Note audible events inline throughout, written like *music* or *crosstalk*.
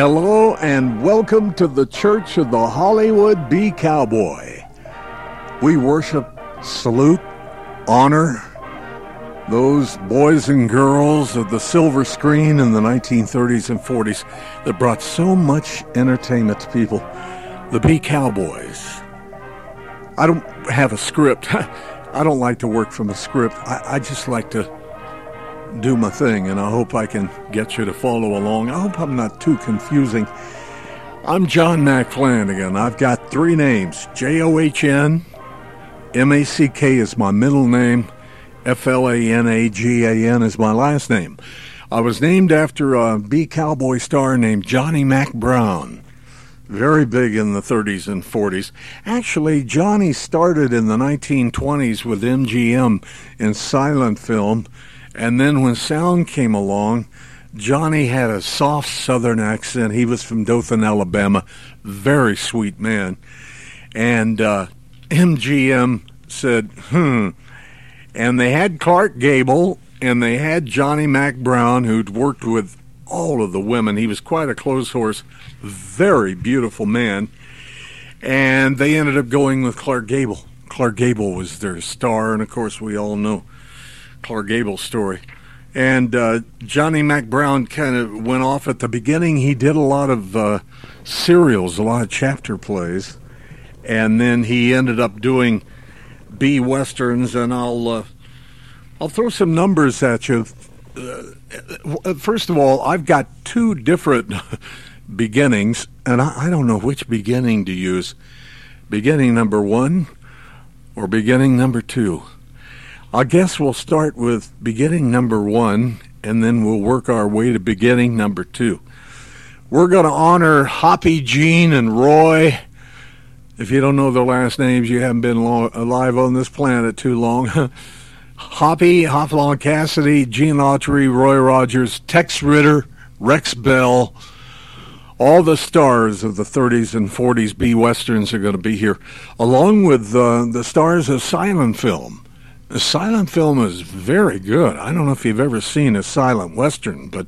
Hello and welcome to the Church of the Hollywood B Cowboy. We worship, salute, honor those boys and girls of the silver screen in the 1930s and 40s that brought so much entertainment to people. The B Cowboys. I don't have a script. *laughs* I don't like to work from a script. I, I just like to do my thing, and I hope I can get you to follow along. I hope I'm not too confusing. I'm John Mack Flanagan. I've got three names J O H N, M A C K is my middle name, F L A N A G A N is my last name. I was named after a B cowboy star named Johnny Mack Brown. Very big in the 30s and 40s. Actually, Johnny started in the 1920s with MGM in silent film and then when sound came along, Johnny had a soft southern accent. He was from Dothan, Alabama. Very sweet man. And uh, MGM said, hmm. And they had Clark Gable and they had Johnny Mack Brown, who'd worked with all of the women. He was quite a clothes horse, very beautiful man. And they ended up going with Clark Gable. Clark Gable was their star, and of course, we all know Clark Gable's story. And uh, Johnny Mack Brown kind of went off at the beginning. He did a lot of uh, serials, a lot of chapter plays, and then he ended up doing B westerns. And I'll uh, I'll throw some numbers at you. Uh, first of all, I've got two different *laughs* beginnings, and I, I don't know which beginning to use. Beginning number one or beginning number two. I guess we'll start with beginning number one, and then we'll work our way to beginning number two. We're going to honor Hoppy, Gene, and Roy. If you don't know their last names, you haven't been long, alive on this planet too long. *laughs* Hoppy, Hopalong Cassidy, Gene Autry, Roy Rogers, Tex Ritter, Rex Bell, all the stars of the 30s and 40s B westerns are going to be here, along with uh, the stars of silent film. The silent film is very good. I don't know if you've ever seen a silent western, but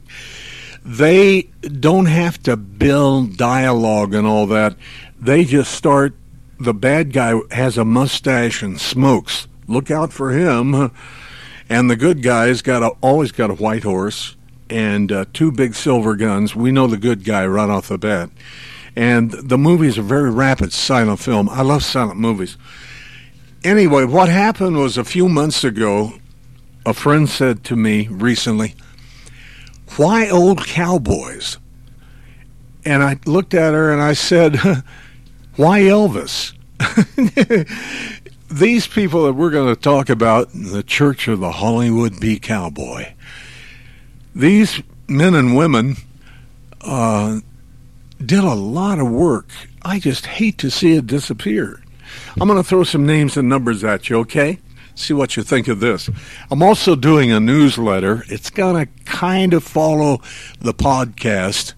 they don't have to build dialogue and all that. They just start. The bad guy has a mustache and smokes. Look out for him. And the good guy's got a, always got a white horse and uh, two big silver guns. We know the good guy right off the bat. And the movies are very rapid silent film. I love silent movies anyway, what happened was a few months ago, a friend said to me recently, Why old cowboys? And I looked at her and I said, *laughs* Why Elvis? *laughs* These people that we're going to talk about in the Church of the Hollywood B Cowboy, these men and women uh, did a lot of work. I just hate to see it disappear. I'm going to throw some names and numbers at you, okay? See what you think of this. I'm also doing a newsletter. It's going to kind of follow the podcast.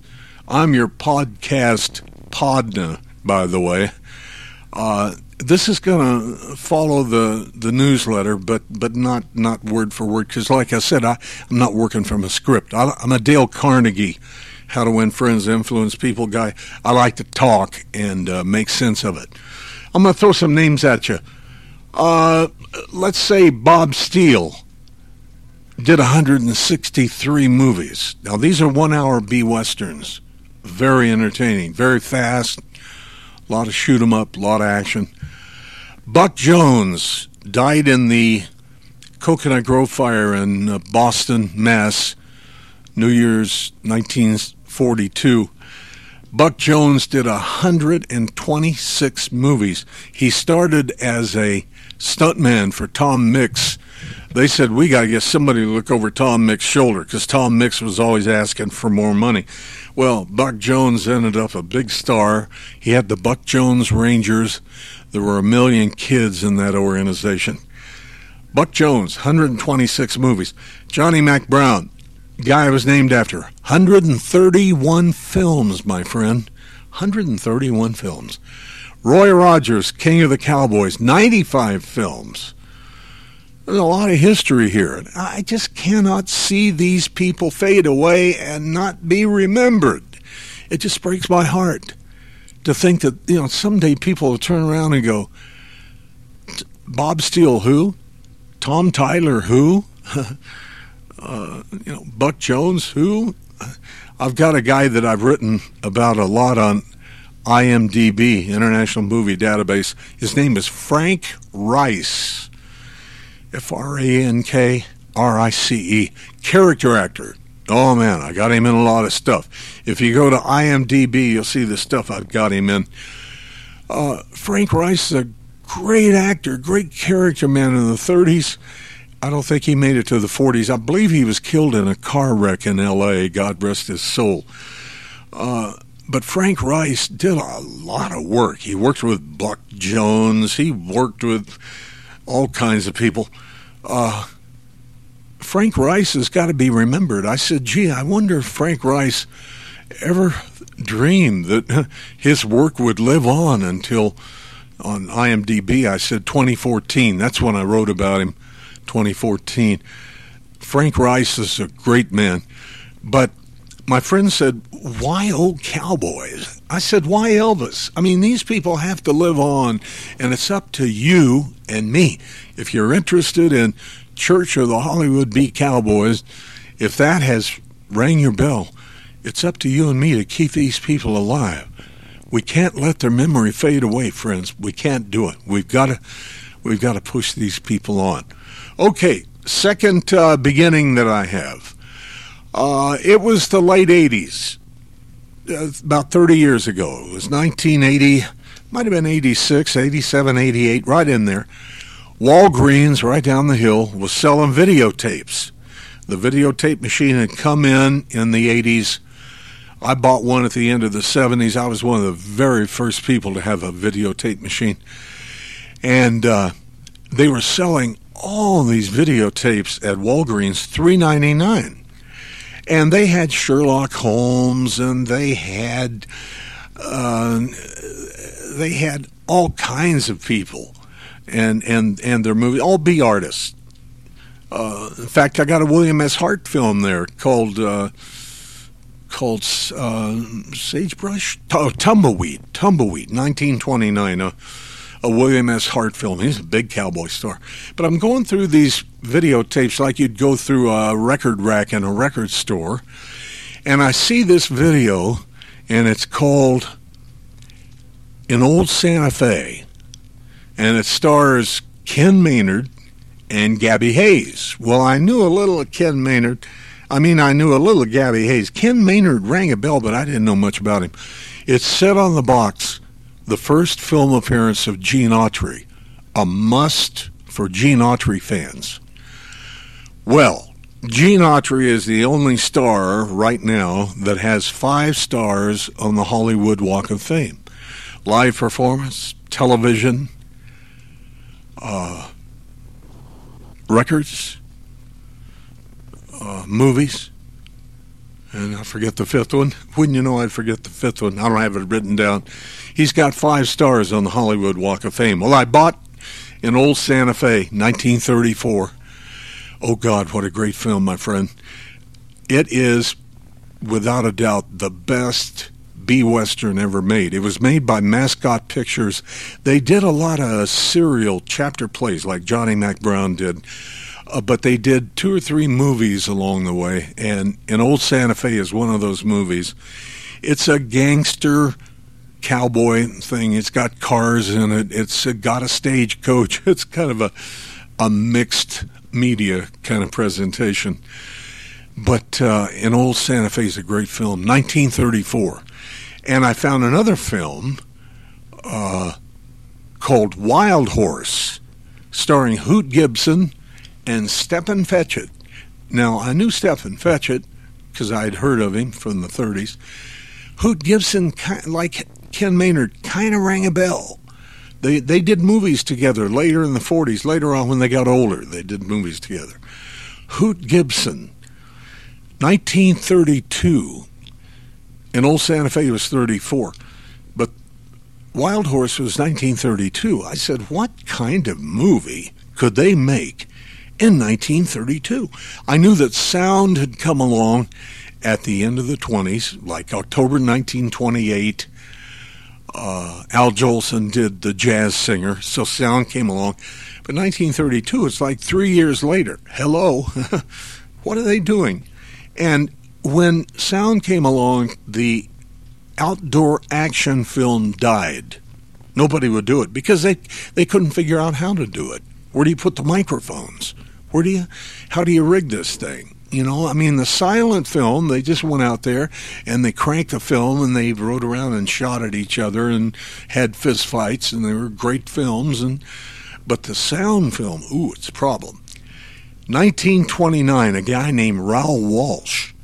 I'm your podcast podna, by the way. Uh, this is going to follow the, the newsletter, but but not not word for word. Because, like I said, I, I'm not working from a script. I, I'm a Dale Carnegie, How to Win Friends, Influence People guy. I like to talk and uh, make sense of it. I'm going to throw some names at you. Uh, let's say Bob Steele did 163 movies. Now, these are one hour B Westerns. Very entertaining, very fast, lot of shoot 'em up, a lot of action. Buck Jones died in the Coconut Grove fire in uh, Boston, Mass, New Year's 1942. Buck Jones did 126 movies. He started as a stuntman for Tom Mix. They said, We got to get somebody to look over Tom Mix's shoulder because Tom Mix was always asking for more money. Well, Buck Jones ended up a big star. He had the Buck Jones Rangers. There were a million kids in that organization. Buck Jones, 126 movies. Johnny Mack Brown, guy I was named after, 131 films, my friend. 131 films. Roy Rogers, King of the Cowboys, 95 films. There's a lot of history here. I just cannot see these people fade away and not be remembered. It just breaks my heart to think that, you know, someday people will turn around and go, Bob Steele, who? Tom Tyler, who? *laughs* uh, you know, Buck Jones, who? I've got a guy that I've written about a lot on IMDb, International Movie Database. His name is Frank Rice. F R A N K R I C E. Character actor. Oh man, I got him in a lot of stuff. If you go to IMDb, you'll see the stuff I've got him in. Uh, Frank Rice is a great actor, great character man in the 30s. I don't think he made it to the 40s. I believe he was killed in a car wreck in L.A. God rest his soul. Uh, but Frank Rice did a lot of work. He worked with Buck Jones. He worked with all kinds of people. Uh, Frank Rice has got to be remembered. I said, gee, I wonder if Frank Rice ever dreamed that *laughs* his work would live on until on IMDb. I said 2014. That's when I wrote about him, 2014. Frank Rice is a great man. But my friend said, why old cowboys? I said, why Elvis? I mean, these people have to live on, and it's up to you and me. If you're interested in Church of the Hollywood Beat Cowboys, if that has rang your bell, it's up to you and me to keep these people alive. We can't let their memory fade away, friends. We can't do it. We've got to, we've got to push these people on. Okay, second uh, beginning that I have. Uh, it was the late 80s, uh, about 30 years ago. It was 1980, might have been 86, 87, 88, right in there. Walgreens, right down the hill, was selling videotapes. The videotape machine had come in in the 80s. I bought one at the end of the 70s. I was one of the very first people to have a videotape machine. And uh, they were selling all these videotapes at Walgreens, three ninety nine, and they had Sherlock Holmes, and they had uh, they had all kinds of people and and and their movie, all B artists. Uh, in fact, I got a William S. Hart film there called uh, called uh, Sagebrush, oh, Tumbleweed, Tumbleweed, 1929. A William S. Hart film. He's a big cowboy star. But I'm going through these videotapes like you'd go through a record rack in a record store, and I see this video, and it's called "In Old Santa Fe." and it stars Ken Maynard and Gabby Hayes. Well, I knew a little of Ken Maynard. I mean, I knew a little of Gabby Hayes. Ken Maynard rang a bell, but I didn't know much about him. It said on the box, the first film appearance of Gene Autry, a must for Gene Autry fans. Well, Gene Autry is the only star right now that has five stars on the Hollywood Walk of Fame. Live performance, television, uh, records, uh, movies, and I forget the fifth one. *laughs* Wouldn't you know I'd forget the fifth one? I don't have it written down. He's got five stars on the Hollywood Walk of Fame. Well, I bought in Old Santa Fe, 1934. Oh, God, what a great film, my friend. It is, without a doubt, the best B Western ever made. It was made by Mascot Pictures. They did a lot of serial chapter plays like Johnny Mack Brown did. Uh, but they did two or three movies along the way, and in Old Santa Fe is one of those movies. It's a gangster cowboy thing. It's got cars in it. It's got a stagecoach. *laughs* It's kind of a a mixed media kind of presentation. But uh, in Old Santa Fe is a great film, 1934. And I found another film uh, called Wild Horse, starring Hoot Gibson and Stepin Fetchit. Now, I knew Stepin Fetchit because I'd heard of him from the 30s. Hoot Gibson, like Ken Maynard, kind of rang a bell They they did movies together later in the 40s. Later on, when they got older, they did movies together. Hoot Gibson, 1932. And Old Santa Fe was 34. But Wild Horse was 1932. I said, what kind of movie could they make in 1932? I knew that sound had come along at the end of the 20s, like October 1928. Uh, Al Jolson did The Jazz Singer, so sound came along. But 1932, it's like three years later. Hello, *laughs* what are they doing? And when sound came along, the outdoor action film died. Nobody would do it because they, they couldn't figure out how to do it. Where do you put the microphones? Where do you, how do you rig this thing? You know, I mean, the silent film, they just went out there and they cranked the film and they rode around and shot at each other and had fist fights and they were great films. And But the sound film, ooh, it's a problem. 1929, a guy named Raoul Walsh.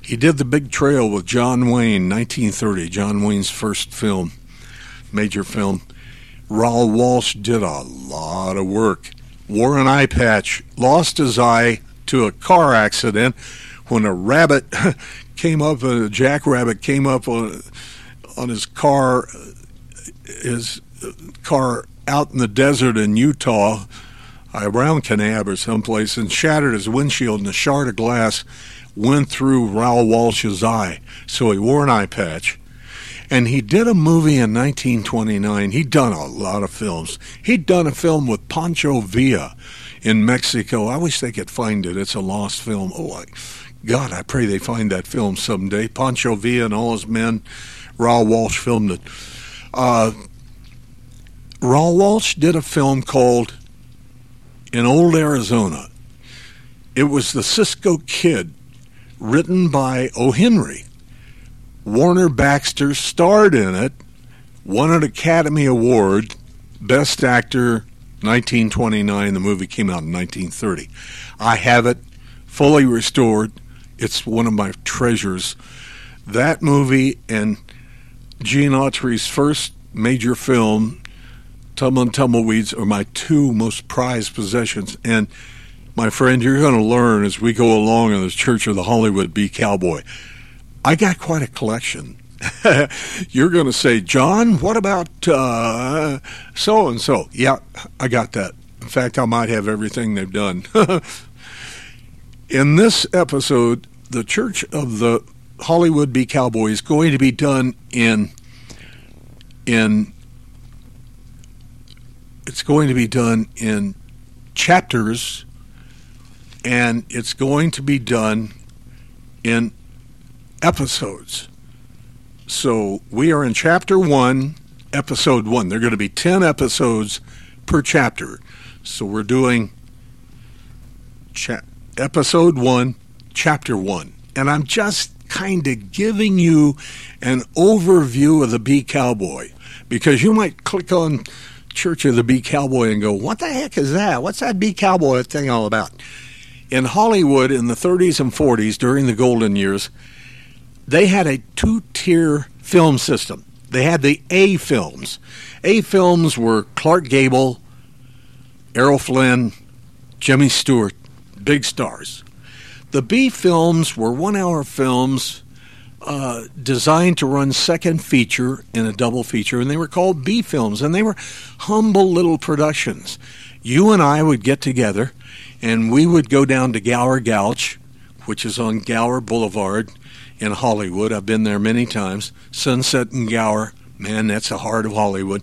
He did The Big Trail with John Wayne, 1930, John Wayne's first film, major film. Raoul Walsh did a lot of work. Wore an eye patch, lost his eye to a car accident when a rabbit *laughs* came up, a jackrabbit came up on, on his car, his car out in the desert in Utah, around Kanab or someplace, and shattered his windshield, and a shard of glass went through Raoul Walsh's eye. So he wore an eye patch. And he did a movie in 1929. He'd done a lot of films. He'd done a film with Pancho Villa in Mexico. I wish they could find it. It's a lost film. Oh, I, God, I pray they find that film someday. Pancho Villa and all his men. Raoul Walsh filmed it. Uh, Walsh did a film called In Old Arizona. It was the Cisco Kid, written by O. Henry. Warner Baxter starred in it, won an Academy Award, Best Actor, 1929. The movie came out in 1930. I have it fully restored. It's one of my treasures. That movie and Gene Autry's first major film, Tumbling Tumbleweeds, are my two most prized possessions. And my friend, you're going to learn as we go along in this Church of the Hollywood B Cowboy. I got quite a collection. *laughs* You're going to say, John, what about so and so? Yeah, I got that. In fact, I might have everything they've done. *laughs* In this episode, the Church of the Hollywood B Cowboy is going to be done in in it's going to be done in chapters and it's going to be done in episodes. So we are in chapter one, episode one. There are going to be 10 episodes per chapter. So we're doing cha- episode one, chapter one. And I'm just kind of giving you an overview of the B Cowboy because you might click on Church of the B Cowboy and go, What the heck is that? What's that B Cowboy thing all about? In Hollywood in the 30s and 40s during the golden years, they had a two tier film system. They had the A films. A films were Clark Gable, Errol Flynn, Jimmy Stewart, big stars. The B films were one hour films uh, designed to run second feature in a double feature, and they were called B films, and they were humble little productions. You and I would get together, and we would go down to Gower Gulch, which is on Gower Boulevard in Hollywood. I've been there many times. Sunset and Gower, man, that's the heart of Hollywood.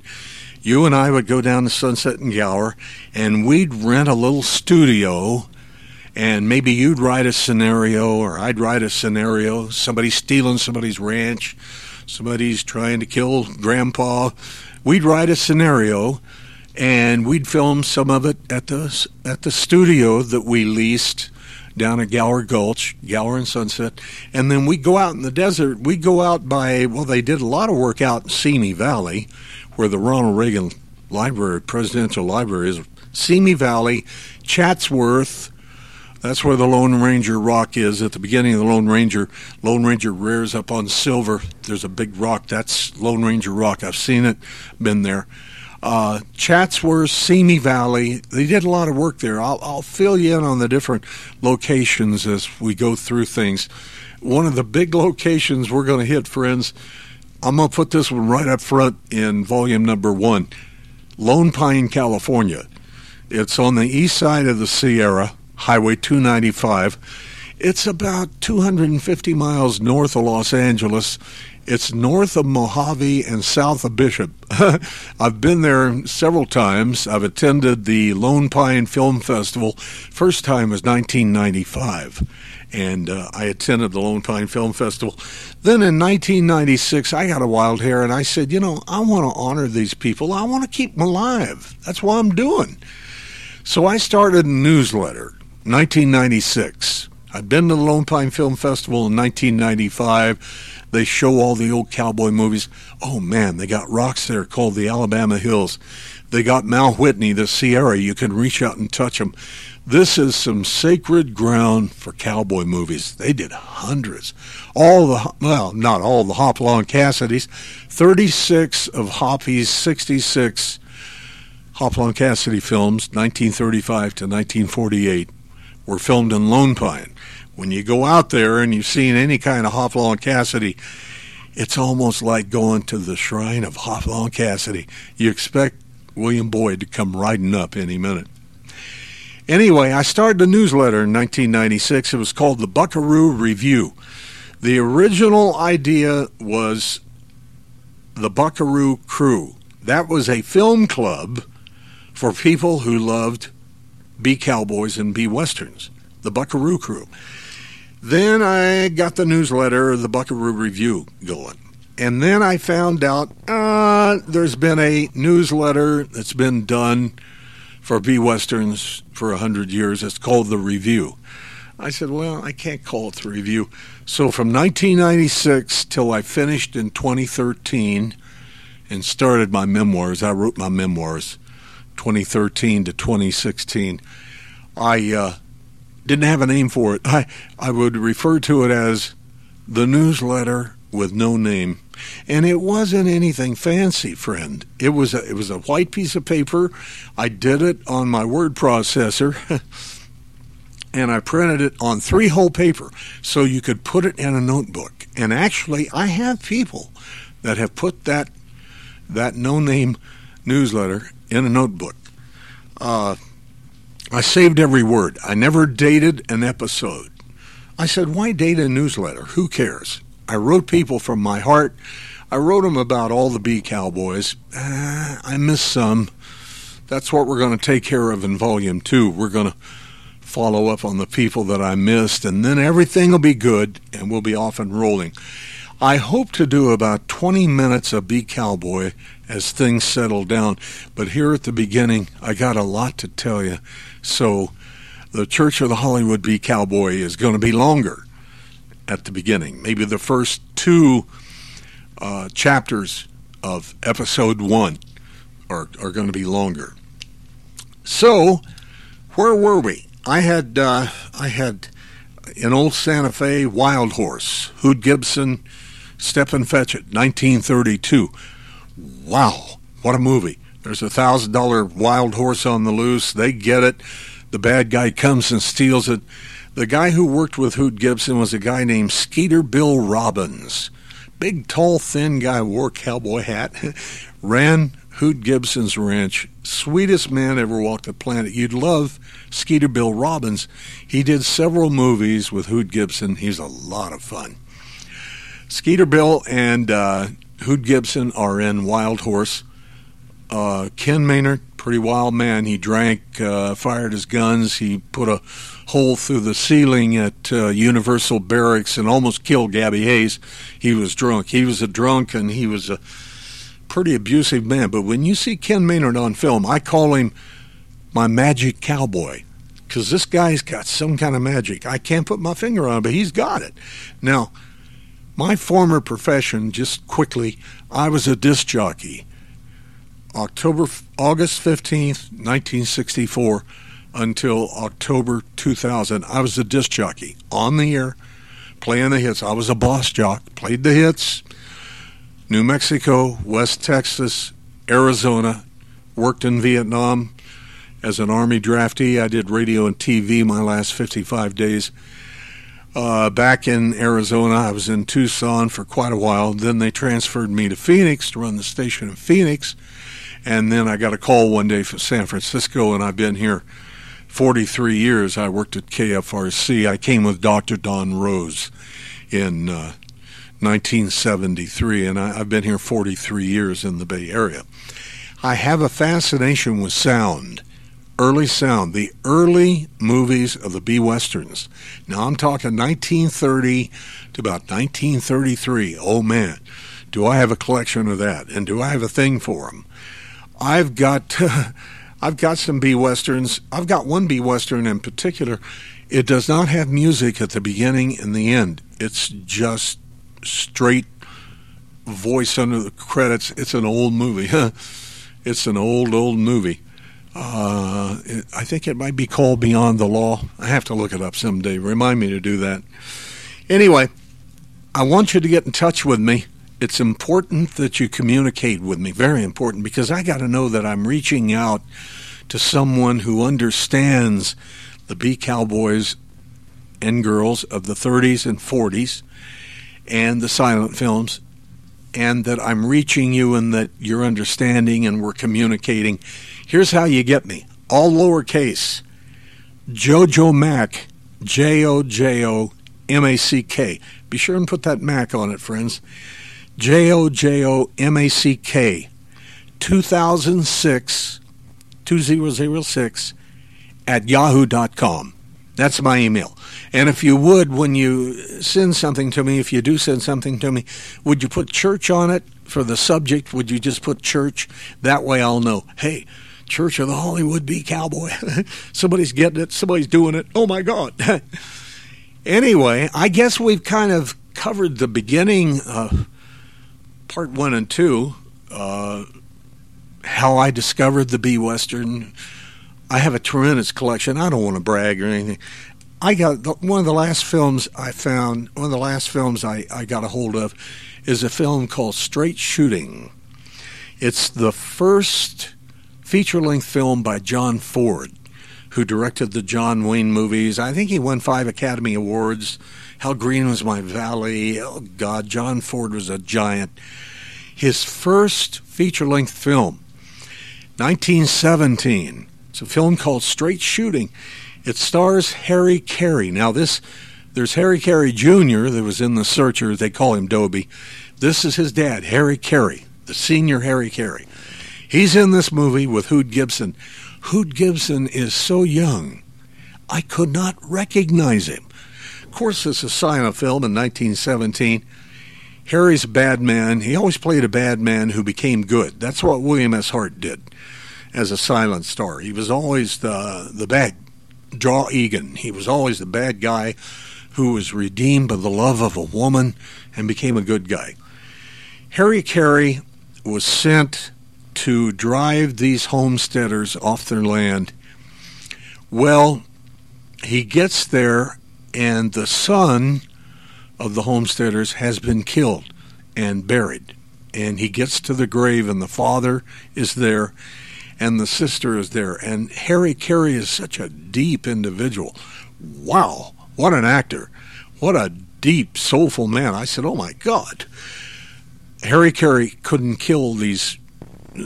You and I would go down to Sunset and Gower, and we'd rent a little studio and maybe you'd write a scenario or I'd write a scenario. Somebody's stealing somebody's ranch, somebody's trying to kill grandpa. We'd write a scenario and we'd film some of it at the at the studio that we leased down at Gower Gulch, Gower and Sunset, and then we go out in the desert. We go out by well, they did a lot of work out in Simi Valley, where the Ronald Reagan Library, Presidential Library is. Simi Valley, Chatsworth, that's where the Lone Ranger rock is at the beginning of the Lone Ranger. Lone Ranger rears up on silver. There's a big rock. That's Lone Ranger rock. I've seen it, been there. Uh, Chatsworth, Simi Valley. They did a lot of work there. I'll, I'll fill you in on the different locations as we go through things. One of the big locations we're going to hit, friends, I'm going to put this one right up front in volume number one Lone Pine, California. It's on the east side of the Sierra, Highway 295. It's about 250 miles north of Los Angeles. It's north of Mojave and south of Bishop. *laughs* I've been there several times. I've attended the Lone Pine Film Festival. First time was 1995, and uh, I attended the Lone Pine Film Festival. Then in 1996, I got a wild hair, and I said, you know, I want to honor these people. I want to keep them alive. That's what I'm doing. So I started a newsletter, 1996. I'd been to the Lone Pine Film Festival in 1995. They show all the old cowboy movies. Oh man, they got rocks there called the Alabama Hills. They got Mount Whitney, the Sierra. You can reach out and touch them. This is some sacred ground for cowboy movies. They did hundreds. All the, well, not all the Hopalong Cassidy's, 36 of Hoppy's 66 Hopalong Cassidy films, 1935 to 1948, were filmed in Lone Pine. When you go out there and you've seen any kind of Hopalong Cassidy, it's almost like going to the shrine of Hopalong Cassidy. You expect William Boyd to come riding up any minute. Anyway, I started a newsletter in 1996. It was called the Buckaroo Review. The original idea was the Buckaroo Crew. That was a film club for people who loved B cowboys and B westerns, the Buckaroo Crew. Then I got the newsletter, the Buckaroo Review, going. And then I found out uh, there's been a newsletter that's been done for B Westerns for a hundred years. It's called The Review. I said, well, I can't call it The Review. So from 1996 till I finished in 2013 and started my memoirs, I wrote my memoirs 2013 to 2016. I uh, didn't have a name for it. I, I would refer to it as the newsletter with no name. And it wasn't anything fancy, friend. It was a, it was a white piece of paper. I did it on my word processor. *laughs* and I printed it on three hole paper so you could put it in a notebook. And actually, I have people that have put that that no name newsletter in a notebook. Uh, I saved every word. I never dated an episode. I said, why date a newsletter? Who cares? I wrote people from my heart. I wrote them about all the B Cowboys. Uh, I missed some. That's what we're going to take care of in volume two. We're going to follow up on the people that I missed, and then everything will be good and we'll be off and rolling. I hope to do about 20 minutes of B Cowboy as things settle down. But here at the beginning, I got a lot to tell you. So the Church of the Hollywood B Cowboy is going to be longer at the beginning. Maybe the first two uh, chapters of episode one are, are going to be longer. So, where were we? I had uh, I had an old Santa Fe Wild Horse, Hoot Gibson, Stepin Fetchit, 1932 wow, what a movie. There's a thousand dollar wild horse on the loose. They get it. The bad guy comes and steals it. The guy who worked with Hoot Gibson was a guy named Skeeter Bill Robbins. Big, tall, thin guy, wore cowboy hat, *laughs* ran Hoot Gibson's ranch. Sweetest man ever walked the planet. You'd love Skeeter Bill Robbins. He did several movies with Hoot Gibson. He's a lot of fun. Skeeter Bill and uh, Hoot Gibson are in Wild Horse. Uh, Ken Maynard, pretty wild man. He drank, uh, fired his guns. He put a hole through the ceiling at uh, Universal Barracks and almost killed Gabby Hayes. He was drunk. He was a drunk and he was a pretty abusive man. But when you see Ken Maynard on film, I call him my magic cowboy because this guy's got some kind of magic. I can't put my finger on it, but he's got it. Now, my former profession, just quickly, I was a disc jockey. October, August 15th, 1964 until October 2000, I was a disc jockey on the air, playing the hits. I was a boss jock, played the hits. New Mexico, West Texas, Arizona, worked in Vietnam as an Army draftee. I did radio and TV my last 55 days. Uh, back in Arizona, I was in Tucson for quite a while. Then they transferred me to Phoenix to run the station in Phoenix. And then I got a call one day from San Francisco, and I've been here 43 years. I worked at KFRC. I came with Dr. Don Rose in uh, 1973, and I, I've been here 43 years in the Bay Area. I have a fascination with sound, early sound, the early movies of the B Westerns. Now I'm talking 1930 to about 1933. Oh man, do I have a collection of that, and do I have a thing for them? I've got. *laughs* I've got some B westerns. I've got one B western in particular. It does not have music at the beginning and the end. It's just straight voice under the credits. It's an old movie. *laughs* it's an old, old movie. Uh, it, I think it might be called Beyond the Law. I have to look it up someday. Remind me to do that. Anyway, I want you to get in touch with me. It's important that you communicate with me. Very important because I got to know that I'm reaching out to someone who understands the B Cowboys and girls of the 30s and 40s and the silent films, and that I'm reaching you and that you're understanding and we're communicating. Here's how you get me all lowercase Jojo Mack, J O J O M A C K. Be sure and put that Mac on it, friends. J O J O M A C K. 2006, 2006 at yahoo.com. That's my email. And if you would, when you send something to me, if you do send something to me, would you put church on it for the subject? Would you just put church? That way I'll know, hey, Church of the Hollywood B Cowboy. *laughs* Somebody's getting it. Somebody's doing it. Oh my God. *laughs* anyway, I guess we've kind of covered the beginning, uh, part one and two, uh, how I discovered the B Western. I have a tremendous collection. I don't want to brag or anything. I got the, one of the last films I found, one of the last films I, I got a hold of is a film called Straight Shooting. It's the first feature length film by John Ford, who directed the John Wayne movies. I think he won five Academy Awards. How Green Was My Valley. Oh, God, John Ford was a giant. His first feature length film, 1917. It's a film called Straight Shooting. It stars Harry Carey. Now, this there's Harry Carey Jr. that was in The Searcher. They call him Dobie. This is his dad, Harry Carey, the senior Harry Carey. He's in this movie with Hoot Gibson. Hoot Gibson is so young, I could not recognize him. Of course, this is a silent film in 1917. Harry's a bad man. He always played a bad man who became good. That's what William S. Hart did as a silent star. He was always the the bad Draw Egan. He was always the bad guy who was redeemed by the love of a woman and became a good guy. Harry Carey was sent to drive these homesteaders off their land. Well, he gets there, and the son of the homesteaders has been killed and buried. And he gets to the grave, and the father is there, and the sister is there. And Harry Carey is such a deep individual. Wow, what an actor. What a deep, soulful man. I said, oh my God. Harry Carey couldn't kill these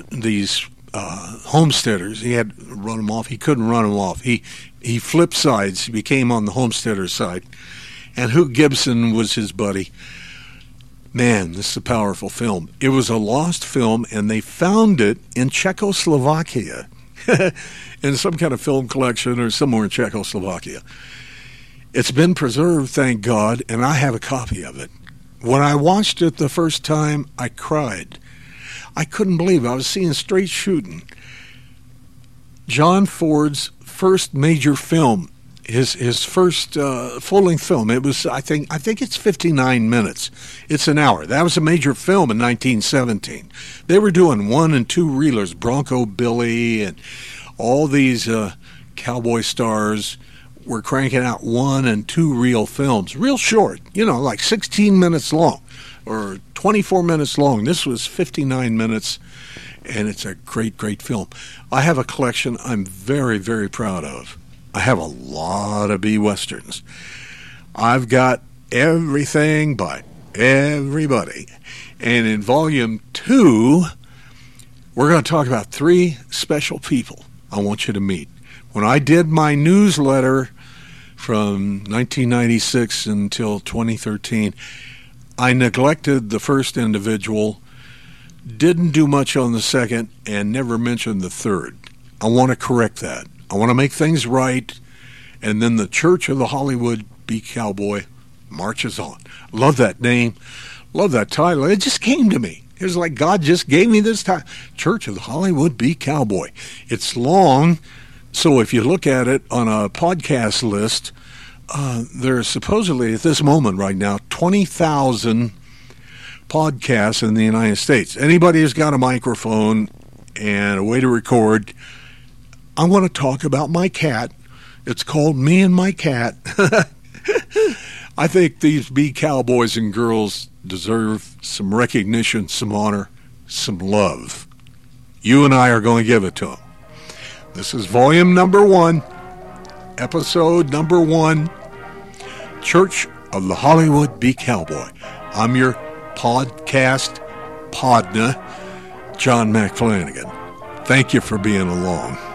these uh, homesteaders. He had run them off. He couldn't run them off. He he flipped sides. He became on the homesteader side, and Hoot Gibson was his buddy. Man, this is a powerful film. It was a lost film, and they found it in Czechoslovakia, *laughs* in some kind of film collection or somewhere in Czechoslovakia. It's been preserved, thank God, and I have a copy of it. When I watched it the first time, I cried. I couldn't believe it. I was seeing straight shooting. John Ford's first major film his his first uh, full length film. It was I think I think it's 59 minutes. It's an hour. That was a major film in 1917. They were doing one and two reelers, Bronco Billy and all these uh, cowboy stars were cranking out one and two reel films, real short, you know, like 16 minutes long or 24 minutes long. This was 59 minutes and it's a great, great film. I have a collection I'm very, very proud of. I have a lot of B westerns. I've got everything but everybody. And in volume two, we're going to talk about three special people I want you to meet. When I did my newsletter from 1996 until 2013, I neglected the first individual, didn't do much on the second, and never mentioned the third. I want to correct that. I want to make things right. And then the Church of the Hollywood B Cowboy marches on. Love that name. Love that title. It just came to me. It was like God just gave me this time. Church of the Hollywood B Cowboy. It's long, so if you look at it on a podcast list, uh, there's supposedly at this moment right now 20,000 podcasts in the United States. Anybody who's got a microphone and a way to record, I want to talk about my cat. It's called Me and My Cat. *laughs* I think these B cowboys and girls deserve some recognition, some honor, some love. You and I are going to give it to them. This is volume number one, episode number one Church of the Hollywood B Cowboy. I'm your podcast podna, John Mack Flanagan. Thank you for being along.